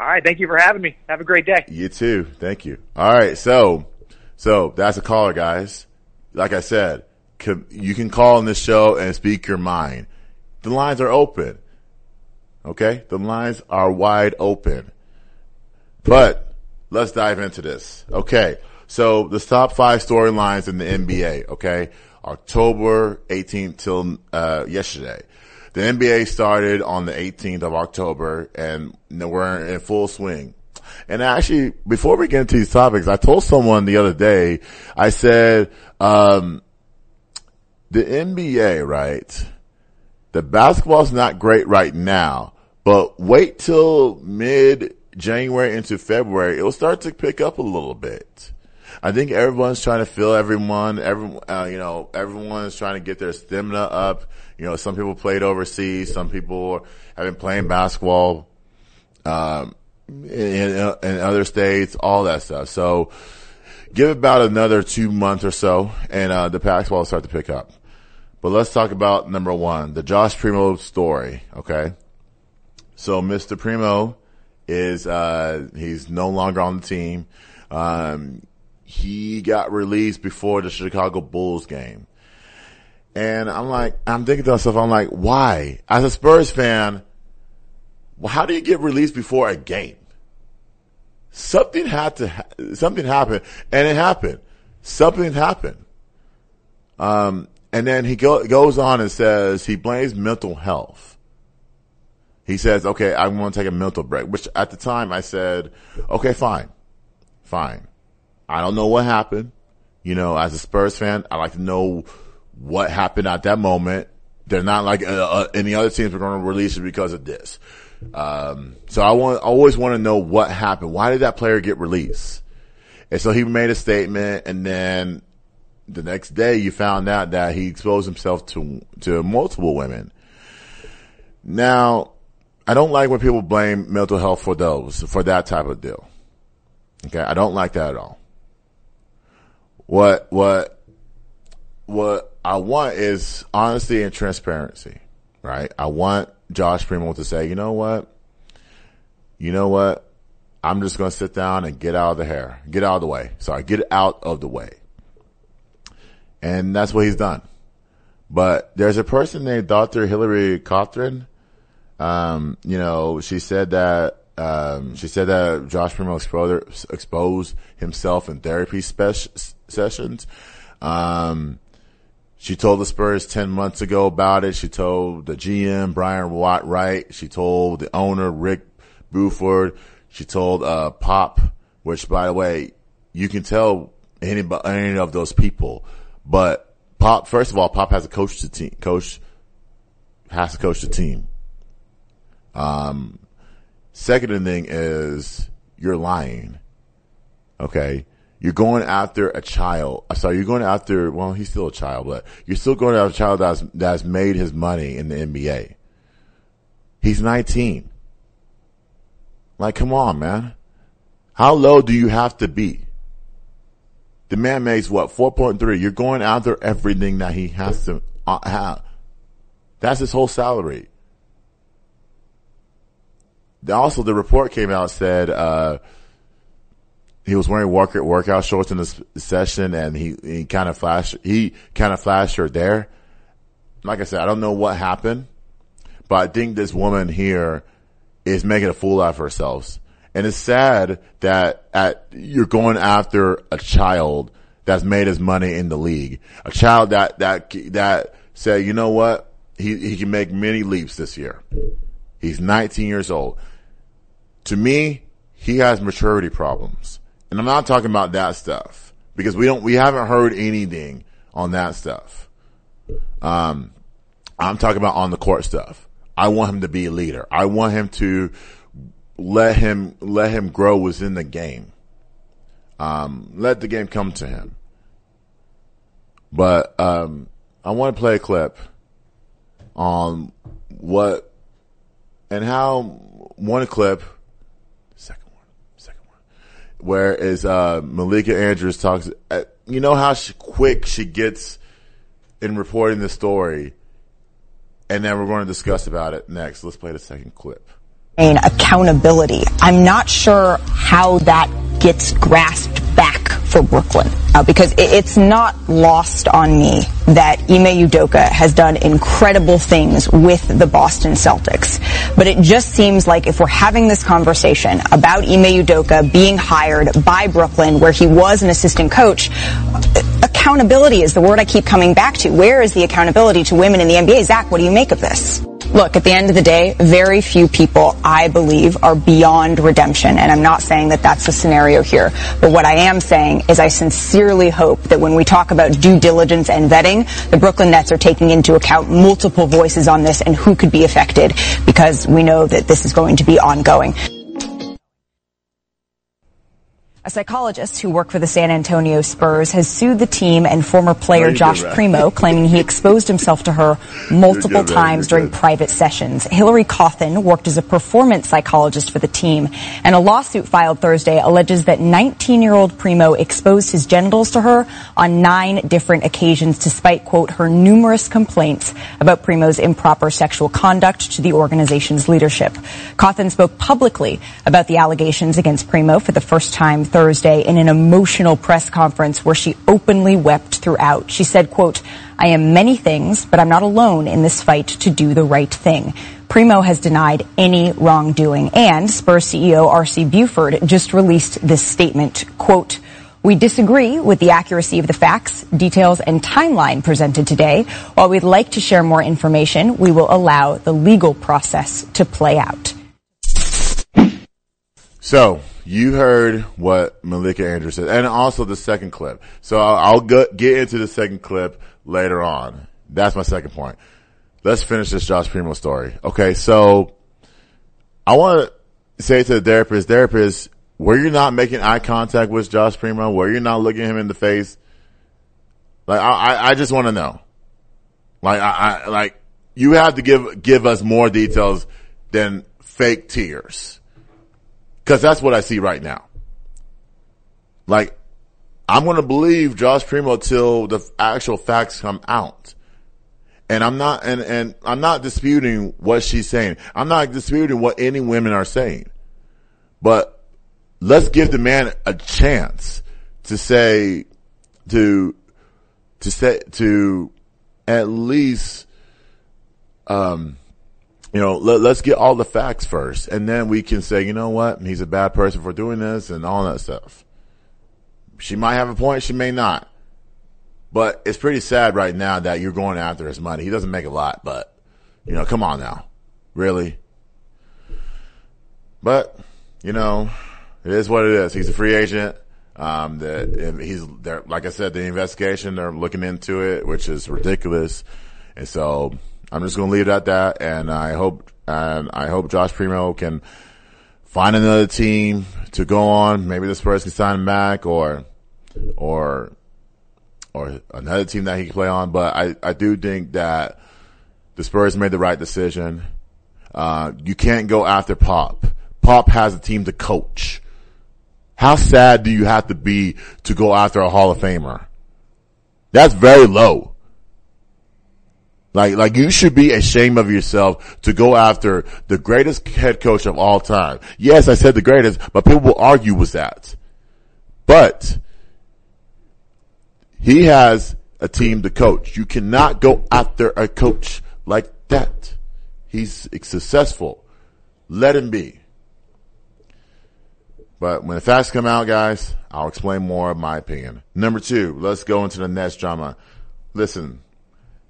All right, thank you for having me. Have a great day. You too. Thank you. All right. So, so that's a caller, guys. Like I said, you can call in this show and speak your mind. The lines are open. Okay. The lines are wide open. But let's dive into this. Okay. So the top five storylines in the NBA, okay? October 18th till, uh, yesterday. The NBA started on the 18th of October and we're in full swing. And actually, before we get into these topics, I told someone the other day, I said, um, the NBA, right? The basketball's not great right now, but wait till mid January into February, it'll start to pick up a little bit. I think everyone's trying to fill everyone. Everyone, uh, you know, everyone's trying to get their stamina up. You know, some people played overseas. Some people have been playing basketball, um, in, in, other states, all that stuff. So give about another two months or so and, uh, the basketball will start to pick up. But let's talk about number one, the Josh Primo story. Okay. So Mr. Primo is, uh, he's no longer on the team. Um, he got released before the Chicago Bulls game. And I'm like, I'm thinking to myself, I'm like, why? As a Spurs fan, well, how do you get released before a game? Something had to, ha- something happened and it happened. Something happened. Um, and then he go, goes on and says he blames mental health. He says, okay, I want to take a mental break, which at the time I said, okay, fine, fine. I don't know what happened. You know, as a Spurs fan, I like to know what happened at that moment. They're not like uh, uh, any other teams are going to release it because of this. Um, so I want, I always want to know what happened. Why did that player get released? And so he made a statement and then the next day you found out that he exposed himself to, to multiple women. Now, I don't like when people blame mental health for those, for that type of deal. Okay. I don't like that at all. What, what, what I want is honesty and transparency, right? I want Josh Primo to say, you know what? You know what? I'm just going to sit down and get out of the hair, get out of the way. Sorry, get out of the way. And that's what he's done. But there's a person named Dr. Hillary Cauthen. Um, you know, she said that, um, she said that Josh Primo exposed, exposed himself in therapy sessions. Um, she told the Spurs 10 months ago about it. She told the GM, Brian Watt Wright. She told the owner, Rick Buford. She told, uh, Pop, which by the way, you can tell any, any of those people but Pop, first of all, Pop has a coach to team. Coach has to coach the team. Um, second thing is you're lying. Okay. You're going after a child. Sorry, you're going after, well, he's still a child, but you're still going after a child that's, that's made his money in the NBA. He's 19. Like, come on, man. How low do you have to be? The man makes what, 4.3. You're going after everything that he has to uh, have. That's his whole salary. Also, the report came out said, uh, he was wearing work, workout shorts in this session and he, he kind of flashed, he kind of flashed her there. Like I said, I don't know what happened, but I think this woman here is making a fool out of herself. And it's sad that at, you're going after a child that's made his money in the league. A child that, that, that said, you know what? He, he can make many leaps this year. He's 19 years old. To me, he has maturity problems. And I'm not talking about that stuff because we don't, we haven't heard anything on that stuff. Um, I'm talking about on the court stuff. I want him to be a leader. I want him to let him let him grow within the game. Um, let the game come to him. But um, I want to play a clip on what and how one clip, second one, second one, where is uh, Malika Andrews talks. Uh, you know how she, quick she gets in reporting the story, and then we're going to discuss about it next. Let's play the second clip accountability. I'm not sure how that gets grasped for Brooklyn? Uh, because it, it's not lost on me that Ime Udoka has done incredible things with the Boston Celtics. But it just seems like if we're having this conversation about Ime Udoka being hired by Brooklyn, where he was an assistant coach, accountability is the word I keep coming back to. Where is the accountability to women in the NBA? Zach, what do you make of this? Look, at the end of the day, very few people, I believe, are beyond redemption. And I'm not saying that that's the scenario here. But what I am saying is I sincerely hope that when we talk about due diligence and vetting, the Brooklyn Nets are taking into account multiple voices on this and who could be affected because we know that this is going to be ongoing. A psychologist who worked for the San Antonio Spurs has sued the team and former player you Josh right. Primo, claiming he exposed himself to her multiple You're good, man. times during good. private sessions. Hillary Cauthen worked as a performance psychologist for the team, and a lawsuit filed Thursday alleges that 19-year-old Primo exposed his genitals to her on nine different occasions, despite, quote, her numerous complaints about Primo's improper sexual conduct to the organization's leadership. Cauthen spoke publicly about the allegations against Primo for the first time Thursday in an emotional press conference where she openly wept throughout. She said, quote, I am many things, but I'm not alone in this fight to do the right thing. Primo has denied any wrongdoing and Spurs CEO R.C. Buford just released this statement, quote, we disagree with the accuracy of the facts, details, and timeline presented today. While we'd like to share more information, we will allow the legal process to play out. So you heard what Malika Andrews said, and also the second clip. So I'll, I'll go, get into the second clip later on. That's my second point. Let's finish this Josh Primo story. Okay, so I want to say to the therapist, therapist, where you're not making eye contact with Josh Primo? where you're not looking him in the face? Like I, I, just want to know. Like I, I, like you have to give give us more details than fake tears. Cause that's what I see right now. Like, I'm gonna believe Josh Primo till the actual facts come out. And I'm not, and, and I'm not disputing what she's saying. I'm not disputing what any women are saying. But let's give the man a chance to say, to, to say, to at least, um, you know, let, let's get all the facts first, and then we can say, you know what, he's a bad person for doing this and all that stuff. She might have a point, she may not. But it's pretty sad right now that you're going after his money. He doesn't make a lot, but, you know, come on now. Really? But, you know, it is what it is. He's a free agent. Um, that he's there, like I said, the investigation, they're looking into it, which is ridiculous. And so I'm just going to leave it at that. And I hope, and I hope Josh Primo can find another team to go on. Maybe the Spurs can sign back or, or, or another team that he can play on. But I, I do think that the Spurs made the right decision. Uh, you can't go after Pop. Pop has a team to coach. How sad do you have to be to go after a Hall of Famer? That's very low. Like, like you should be ashamed of yourself to go after the greatest head coach of all time. Yes, I said the greatest, but people will argue with that. But he has a team to coach. You cannot go after a coach like that. He's successful. Let him be. But when the facts come out, guys, I'll explain more of my opinion. Number two, let's go into the Nets drama. Listen,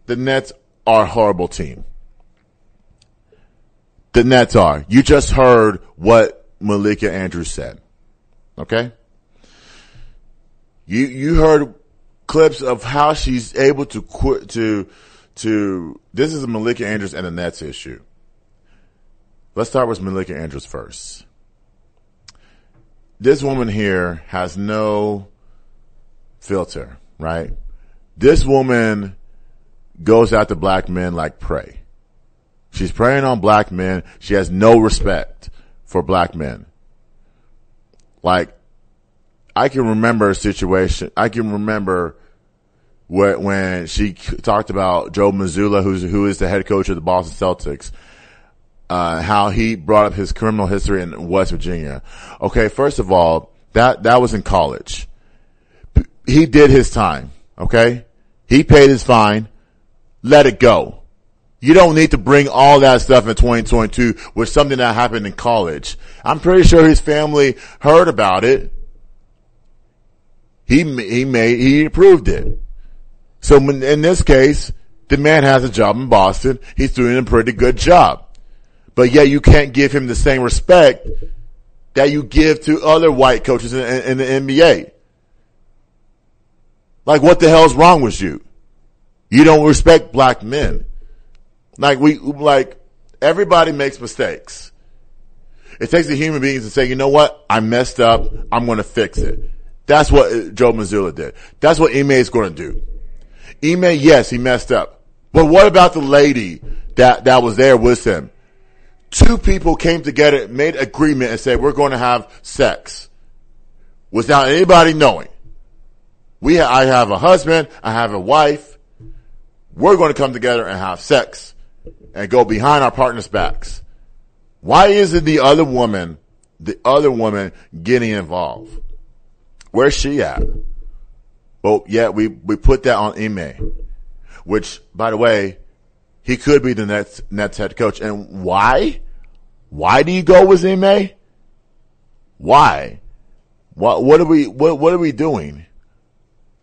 the Nets are a horrible team. The Nets are. You just heard what Malika Andrews said. Okay? You, you heard clips of how she's able to quit, to, to, this is a Malika Andrews and the Nets issue. Let's start with Malika Andrews first. This woman here has no filter, right? This woman goes after black men like prey. She's preying on black men. She has no respect for black men. Like, I can remember a situation. I can remember where, when she talked about Joe Mazzulla, who's, who is the head coach of the Boston Celtics, uh, how he brought up his criminal history in West Virginia. Okay, first of all, that, that was in college. he did his time. Okay. He paid his fine. Let it go. You don't need to bring all that stuff in 2022 with something that happened in college. I'm pretty sure his family heard about it. He, he made, he approved it. So in this case, the man has a job in Boston. He's doing a pretty good job. But yet you can't give him the same respect that you give to other white coaches in, in, in the NBA. Like what the hell's wrong with you? You don't respect black men. Like we, like everybody makes mistakes. It takes the human beings to say, you know what? I messed up. I'm going to fix it. That's what uh, Joe Mazzulla did. That's what Ime is going to do. Ime, yes, he messed up. But what about the lady that, that was there with him? Two people came together, made agreement and said, we're going to have sex without anybody knowing. We, I have a husband. I have a wife. We're going to come together and have sex and go behind our partners' backs. Why isn't the other woman, the other woman getting involved? Where's she at? Well, yeah, we, we put that on Ime, which, by the way, he could be the Nets, Nets head coach. And why? Why do you go with Ime? Why? What, what are we, what, what are we doing?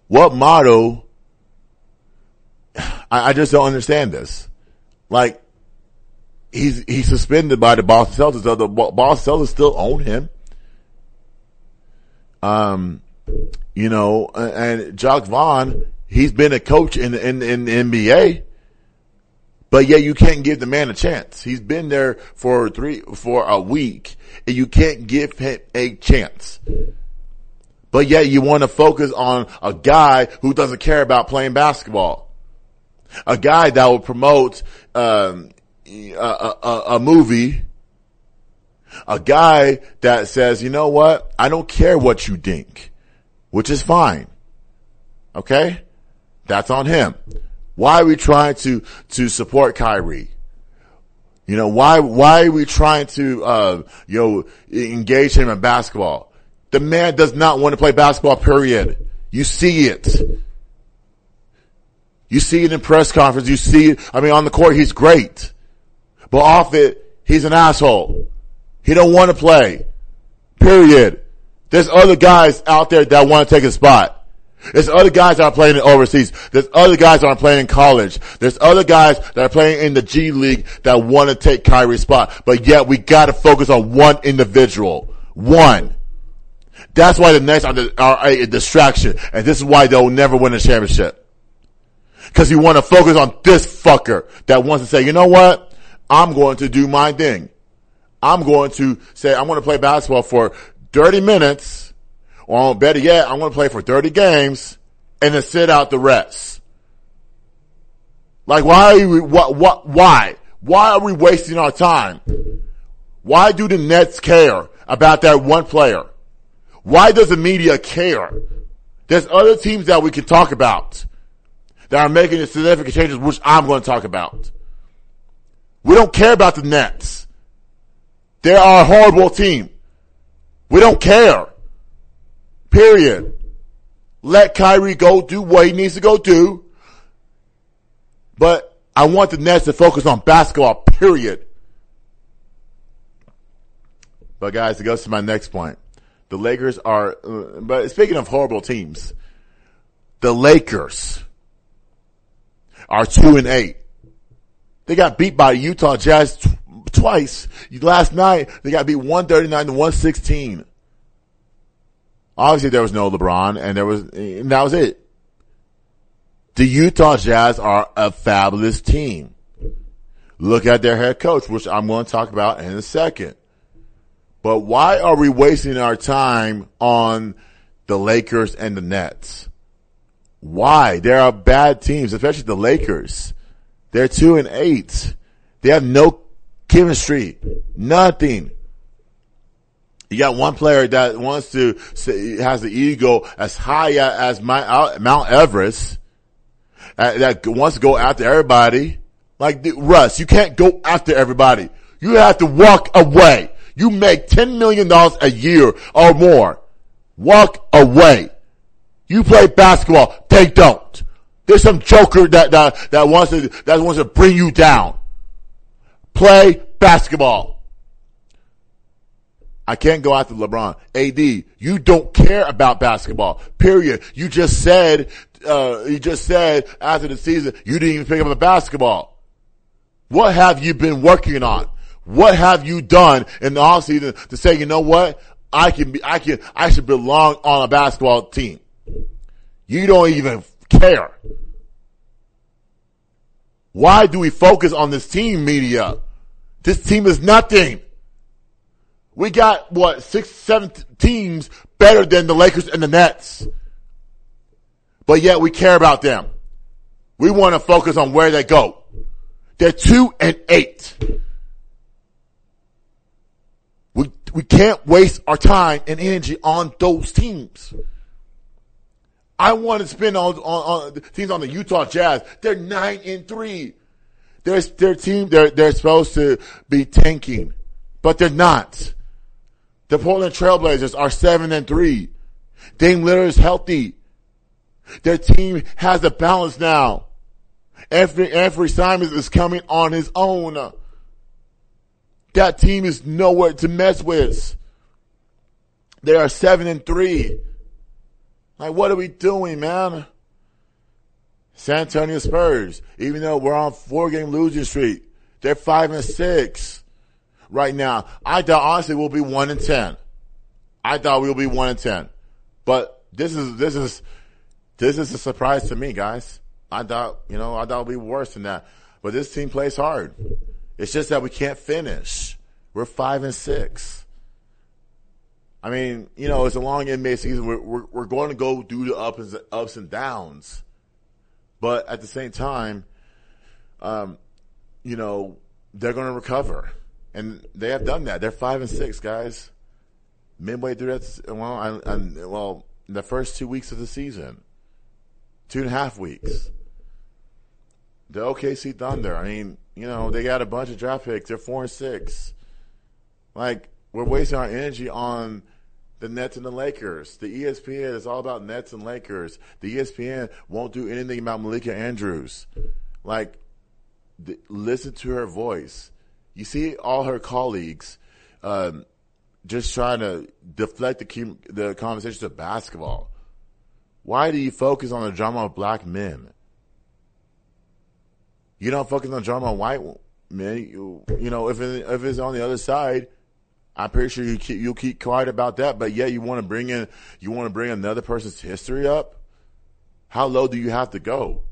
What motto? I, I just don't understand this. Like, he's, he's suspended by the Boston Celtics. So the Boston Celtics still own him. Um, you know, and Jacque Vaughn, he's been a coach in, in, in the NBA. But yeah, you can't give the man a chance. He's been there for three, for a week and you can't give him a chance. But yet you want to focus on a guy who doesn't care about playing basketball. A guy that will promote um, a, a, a movie, a guy that says, you know what? I don't care what you think, which is fine. Okay? That's on him. Why are we trying to, to support Kyrie? You know, why, why are we trying to, uh, you know, engage him in basketball? The man does not want to play basketball, period. You see it. You see it in press conference. You see it. I mean, on the court, he's great. But off it, he's an asshole. He don't want to play. Period. There's other guys out there that want to take a spot. There's other guys that are playing in overseas. There's other guys that are playing in college. There's other guys that are playing in the G League that want to take Kyrie's spot. But yet we gotta focus on one individual. One. That's why the Nets are, are a distraction. And this is why they'll never win a championship. Cause you want to focus on this fucker that wants to say, you know what? I'm going to do my thing. I'm going to say, I'm going to play basketball for 30 minutes, or better yet, I'm going to play for 30 games and then sit out the rest. Like, why are we, what, what, why? Why are we wasting our time? Why do the Nets care about that one player? Why does the media care? There's other teams that we can talk about that are making significant changes, which I'm going to talk about. We don't care about the Nets. They are a horrible team. We don't care. Period. Let Kyrie go do what he needs to go do. But I want the Nets to focus on basketball, period. But guys, it goes to my next point. The Lakers are, uh, but speaking of horrible teams, the Lakers are two and eight. They got beat by Utah Jazz t- twice. Last night, they got beat 139 to 116. Obviously there was no LeBron and there was, and that was it. The Utah Jazz are a fabulous team. Look at their head coach, which I'm going to talk about in a second. But why are we wasting our time on the Lakers and the Nets? Why? There are bad teams, especially the Lakers. They're two and eight. They have no chemistry. Nothing. You got one player that wants to, has the ego as high as my, Mount Everest, uh, that wants to go after everybody. Like Russ, you can't go after everybody. You have to walk away. You make $10 million a year or more. Walk away. You play basketball. They don't. There's some joker that, that, that wants to, that wants to bring you down. Play basketball. I can't go after LeBron. AD, you don't care about basketball. Period. You just said, uh, you just said after the season, you didn't even pick up a basketball. What have you been working on? What have you done in the offseason to say, you know what? I can be, I can, I should belong on a basketball team. You don't even care. Why do we focus on this team media? This team is nothing. We got what six, seven teams better than the Lakers and the Nets, but yet we care about them. We want to focus on where they go. They're two and eight. We we can't waste our time and energy on those teams. I want to spend on, on, on teams on the Utah Jazz. They're nine and three. Their their team they're they're supposed to be tanking, but they're not. The Portland Trailblazers are seven and three. Dame Lillard is healthy. Their team has a balance now. Every every Simons is coming on his own. That team is nowhere to mess with. They are seven and three. Like, what are we doing, man? San Antonio Spurs, even though we're on four game losing streak, they're five and six right now. I thought honestly we'll be one and ten. I thought we'll be one and ten, but this is this is this is a surprise to me, guys. I thought you know I thought it'd be worse than that, but this team plays hard. It's just that we can't finish. We're five and six. I mean, you know, it's a long NBA season. We're, we're, we're going to go do the ups and, ups and downs. But at the same time, um, you know, they're going to recover. And they have done that. They're five and six, guys. Midway through that, well, and, and well, the first two weeks of the season, two and a half weeks. The OKC Thunder. I mean, you know, they got a bunch of draft picks. They're four and six. Like, we're wasting our energy on the Nets and the Lakers. The ESPN is all about Nets and Lakers. The ESPN won't do anything about Malika Andrews. Like, th- listen to her voice. You see all her colleagues um, just trying to deflect the, com- the conversation to basketball. Why do you focus on the drama of black men? You don't focus on drama of white men. You, you know, if it, if it's on the other side, I'm pretty sure you keep, you'll keep quiet about that. But yeah, you want to bring in, you want to bring another person's history up. How low do you have to go?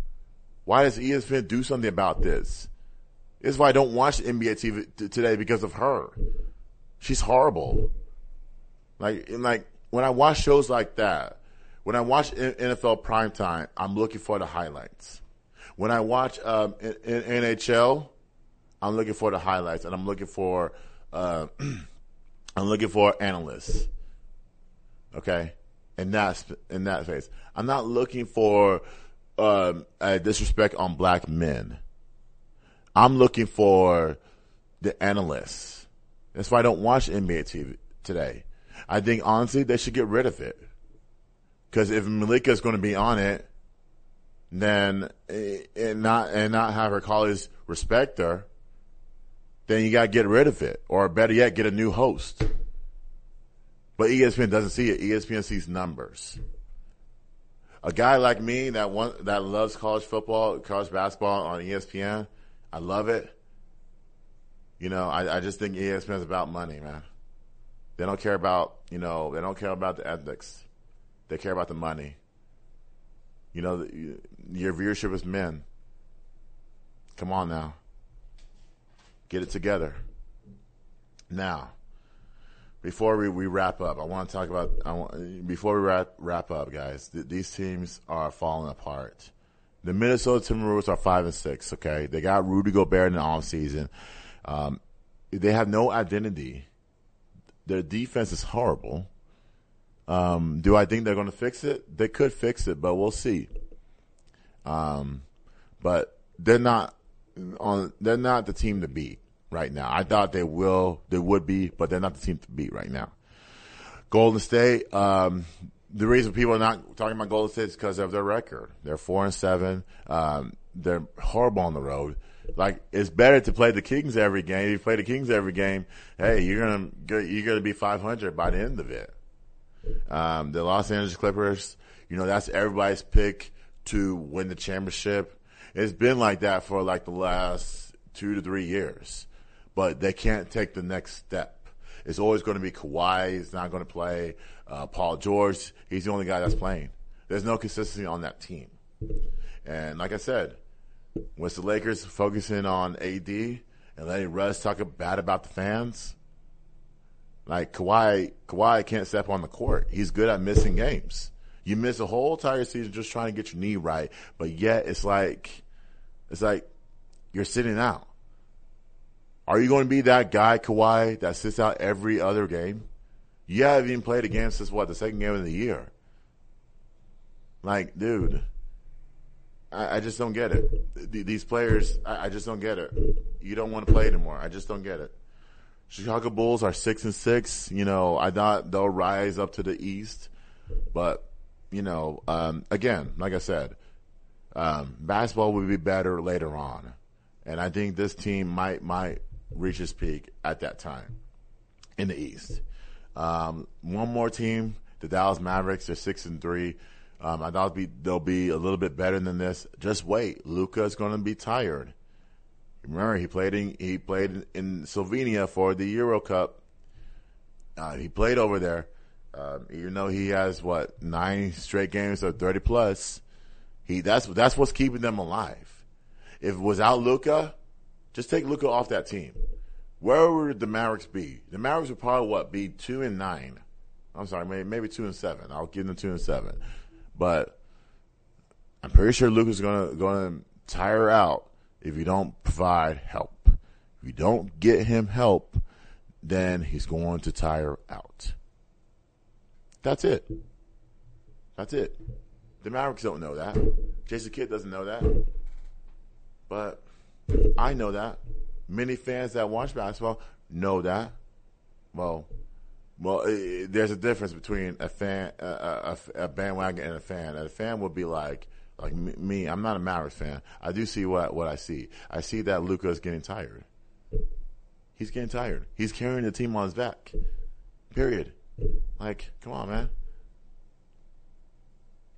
Why does ESPN do something about this? This is why I don't watch NBA TV t- today because of her. She's horrible. Like, and like when I watch shows like that, when I watch NFL primetime, I'm looking for the highlights. When I watch um, NHL, I'm looking for the highlights, and I'm looking for uh, I'm looking for analysts. Okay, in that in that phase, I'm not looking for um, a disrespect on black men. I'm looking for the analysts. That's why I don't watch NBA TV today. I think honestly they should get rid of it. Because if Malika is going to be on it, then eh, and not and not have her colleagues respect her, then you got to get rid of it, or better yet, get a new host. But ESPN doesn't see it. ESPN sees numbers. A guy like me that one that loves college football, college basketball on ESPN, I love it. You know, I, I just think ESPN is about money, man. They don't care about, you know, they don't care about the ethics. They care about the money. You know, your viewership is men. Come on now. Get it together. Now, before we, we wrap up, I want to talk about, I want, before we wrap, wrap up, guys, th- these teams are falling apart. The Minnesota Timberwolves are five and six, okay? They got Rudy Gobert in the offseason. Um, they have no identity. Their defense is horrible. Um, do I think they're going to fix it? They could fix it, but we'll see. Um, but they're not on. They're not the team to beat right now. I thought they will. They would be, but they're not the team to beat right now. Golden State. Um, the reason people are not talking about Golden State is because of their record. They're four and seven. Um, they're horrible on the road. Like it's better to play the Kings every game. If you play the Kings every game, hey, you're gonna you're gonna be 500 by the end of it. Um, the Los Angeles Clippers, you know, that's everybody's pick to win the championship. It's been like that for like the last two to three years, but they can't take the next step. It's always going to be Kawhi. He's not going to play. Uh, Paul George. He's the only guy that's playing. There's no consistency on that team. And like I said, with the Lakers focusing on AD and letting Russ talk bad about the fans, like Kawhi, Kawhi can't step on the court. He's good at missing games. You miss a whole entire season just trying to get your knee right, but yet it's like, it's like you're sitting out. Are you going to be that guy, Kawhi, that sits out every other game? You haven't even played a game since what, the second game of the year. Like, dude, I, I just don't get it. These players, I, I just don't get it. You don't want to play anymore. I just don't get it. Chicago Bulls are six and six. You know, I thought they'll rise up to the East, but you know, um, again, like I said, um, basketball will be better later on, and I think this team might might reach its peak at that time in the East. Um, one more team, the Dallas Mavericks. They're six and three. Um, I thought be, they'll be a little bit better than this. Just wait, Luka is going to be tired. Remember, he played in he played in Slovenia for the Euro Cup. Uh, he played over there. Um, you know, he has what nine straight games of thirty plus. He that's that's what's keeping them alive. If without Luka, just take Luka off that team. Where would the Mavericks be? The Mavericks would probably what be two and nine. I'm sorry, maybe maybe two and seven. I'll give them two and seven, but I'm pretty sure Luka's gonna gonna tire out if you don't provide help. If you don't get him help, then he's going to tire out. That's it. That's it. The Mavericks don't know that. Jason Kidd doesn't know that. But I know that. Many fans that watch basketball know that. Well, well, it, there's a difference between a fan, a, a, a, bandwagon, and a fan. A fan would be like, like me. I'm not a Mavericks fan. I do see what what I see. I see that Luka is getting tired. He's getting tired. He's carrying the team on his back. Period. Like, come on, man.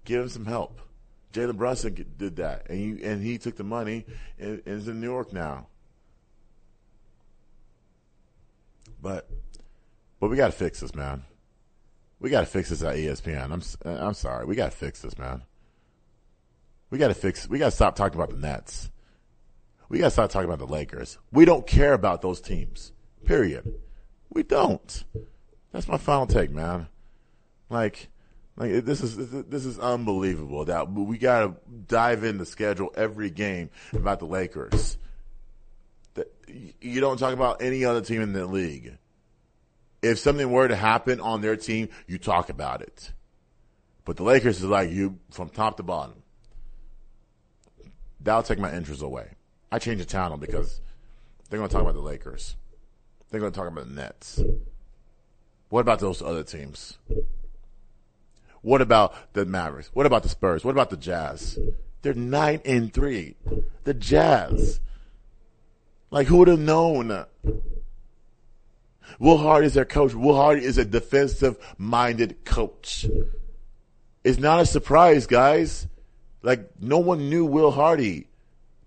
Give him some help. Jalen Brunson did that, and you and he took the money and, and is in New York now. But but we got to fix this, man. We got to fix this at ESPN. I'm I'm sorry. We got to fix this, man. We got to fix. We got to stop talking about the Nets. We got to stop talking about the Lakers. We don't care about those teams. Period. We don't. That's my final take, man. Like, like this is this is unbelievable that we got to dive in the schedule every game about the Lakers. That you don't talk about any other team in the league. If something were to happen on their team, you talk about it. But the Lakers is like you from top to bottom. That'll take my interest away. I change the channel because they're going to talk about the Lakers. They're going to talk about the Nets. What about those other teams? What about the Mavericks? What about the Spurs? What about the Jazz? They're nine and three. The Jazz. Like who would have known? Will Hardy is their coach. Will Hardy is a defensive minded coach. It's not a surprise, guys. Like no one knew Will Hardy,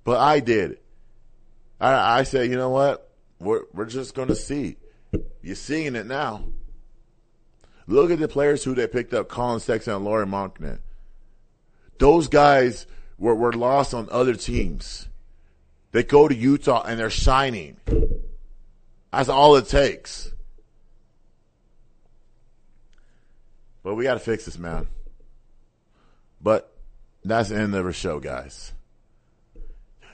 but I did. I, I said, you know what? We're we're just gonna see. You're seeing it now. Look at the players who they picked up: Collin Sexton and Lauri Markkanen. Those guys were were lost on other teams. They go to Utah and they're shining. That's all it takes. But we got to fix this, man. But that's the end of the show, guys.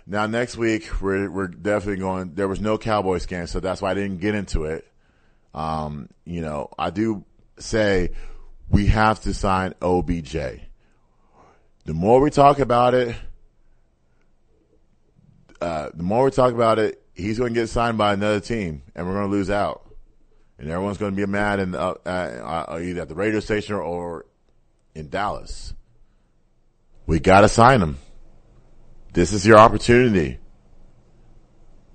Now next week we're we're definitely going. There was no Cowboys game, so that's why I didn't get into it. Um, you know, I do say we have to sign OBJ. The more we talk about it, uh, the more we talk about it, he's going to get signed by another team, and we're going to lose out. And everyone's going to be mad in uh, uh, either at the radio station or in Dallas. We gotta sign him. This is your opportunity.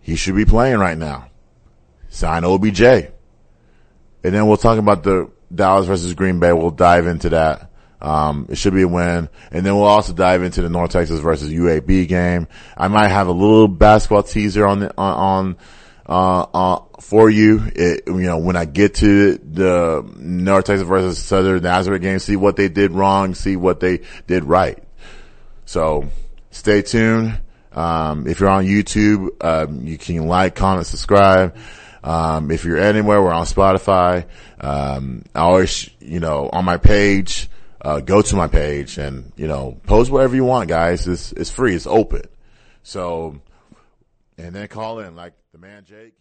He should be playing right now. Sign OBJ. And then we'll talk about the Dallas versus Green Bay. We'll dive into that. Um, it should be a win. And then we'll also dive into the North Texas versus UAB game. I might have a little basketball teaser on the, on, uh, uh, for you. It, you know, when I get to the North Texas versus Southern Nazarene game, see what they did wrong, see what they did right. So stay tuned. Um, if you're on YouTube, um, you can like, comment, subscribe. Um, if you're anywhere, we're on Spotify. Um, I always, you know, on my page, uh, go to my page and, you know, post whatever you want, guys. It's, it's free. It's open. So, and then call in like the man Jake.